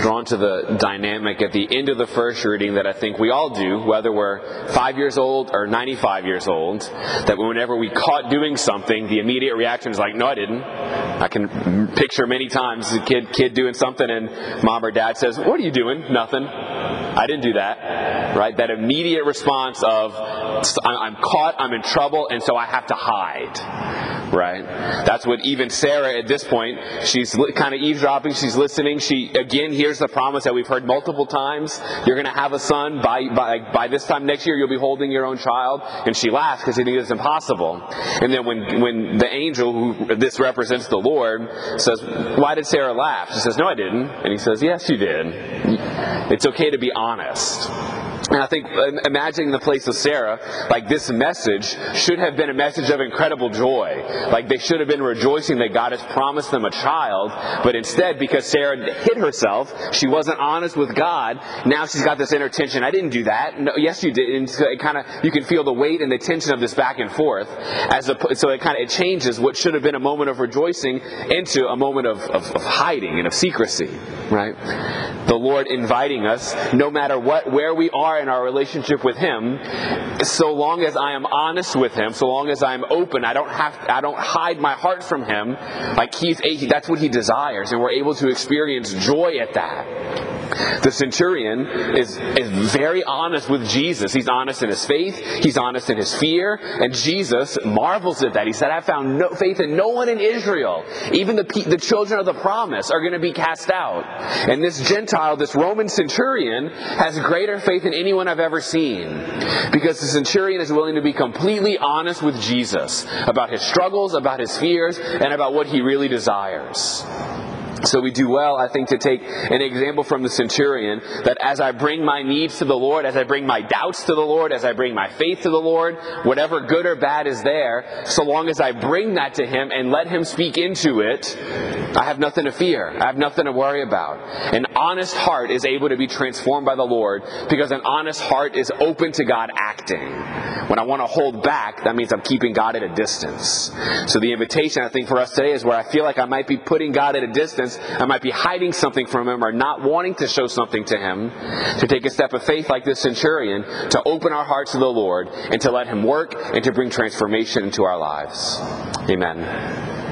drawn to the dynamic at the end of the first reading that I think we all do, whether we're five years old or 95 years old, that whenever we caught doing something, the immediate reaction is like, no, I didn't. I can picture many times a kid, kid doing something and mom or dad says, what are you doing? Nothing. I didn't do that. Right? That immediate response of, I'm caught, I'm in trouble, and so I have to hide right? That's what even Sarah at this point, she's kind of eavesdropping, she's listening. She again hears the promise that we've heard multiple times. You're going to have a son by, by, by this time next year, you'll be holding your own child. And she laughs because she thinks it's impossible. And then when, when the angel, who this represents the Lord, says, Why did Sarah laugh? She says, No, I didn't. And he says, Yes, you did. It's okay to be honest. And I think um, imagining the place of Sarah, like this message should have been a message of incredible joy. Like they should have been rejoicing that God has promised them a child, but instead, because Sarah hid herself, she wasn't honest with God. Now she's got this inner tension. I didn't do that. No, yes, you did. And so it kind of you can feel the weight and the tension of this back and forth. As a, so it kind of it changes what should have been a moment of rejoicing into a moment of, of, of hiding and of secrecy. Right? The Lord inviting us, no matter what, where we are in our relationship with Him, so long as I am honest with Him, so long as I'm open, I don't have, I don't hide my heart from Him. Like He's, that's what He desires, and we're able to experience joy at that. The centurion is, is very honest with Jesus. He's honest in his faith, he's honest in his fear, and Jesus marvels at that. He said, I found no faith in no one in Israel. Even the, the children of the promise are going to be cast out. And this Gentile, this Roman centurion, has greater faith than anyone I've ever seen. Because the centurion is willing to be completely honest with Jesus about his struggles, about his fears, and about what he really desires. So we do well, I think, to take an example from the centurion that as I bring my needs to the Lord, as I bring my doubts to the Lord, as I bring my faith to the Lord, whatever good or bad is there, so long as I bring that to Him and let Him speak into it, I have nothing to fear. I have nothing to worry about. An honest heart is able to be transformed by the Lord because an honest heart is open to God acting. When I want to hold back, that means I'm keeping God at a distance. So the invitation, I think, for us today is where I feel like I might be putting God at a distance. I might be hiding something from Him or not wanting to show something to Him. To take a step of faith like this centurion, to open our hearts to the Lord and to let Him work and to bring transformation into our lives. Amen.